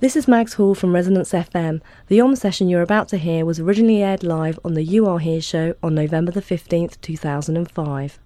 This is Mags Hall from Resonance FM. The OM session you're about to hear was originally aired live on the You Are Here show on November the 15th, 2005.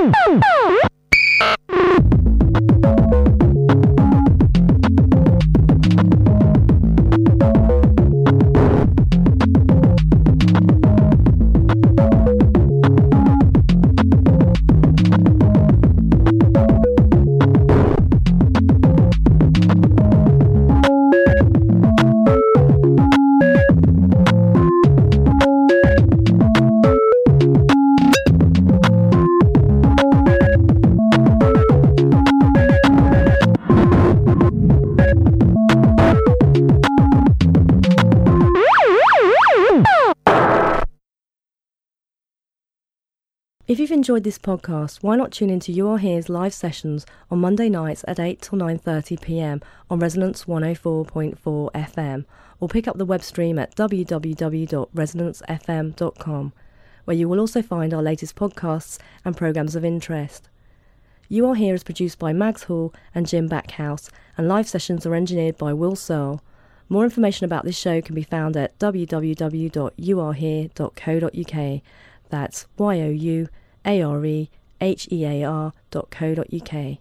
Boom! If you've enjoyed this podcast, why not tune into You Are Here's live sessions on Monday nights at 8 till 9:30 p.m. on Resonance 104.4 FM or pick up the web stream at www.resonancefm.com where you will also find our latest podcasts and programs of interest. You Are Here is produced by Mags Hall and Jim Backhouse and live sessions are engineered by Will Searle. More information about this show can be found at www.youarehere.co.uk. That's Y O U A R E H E A R dot co dot UK.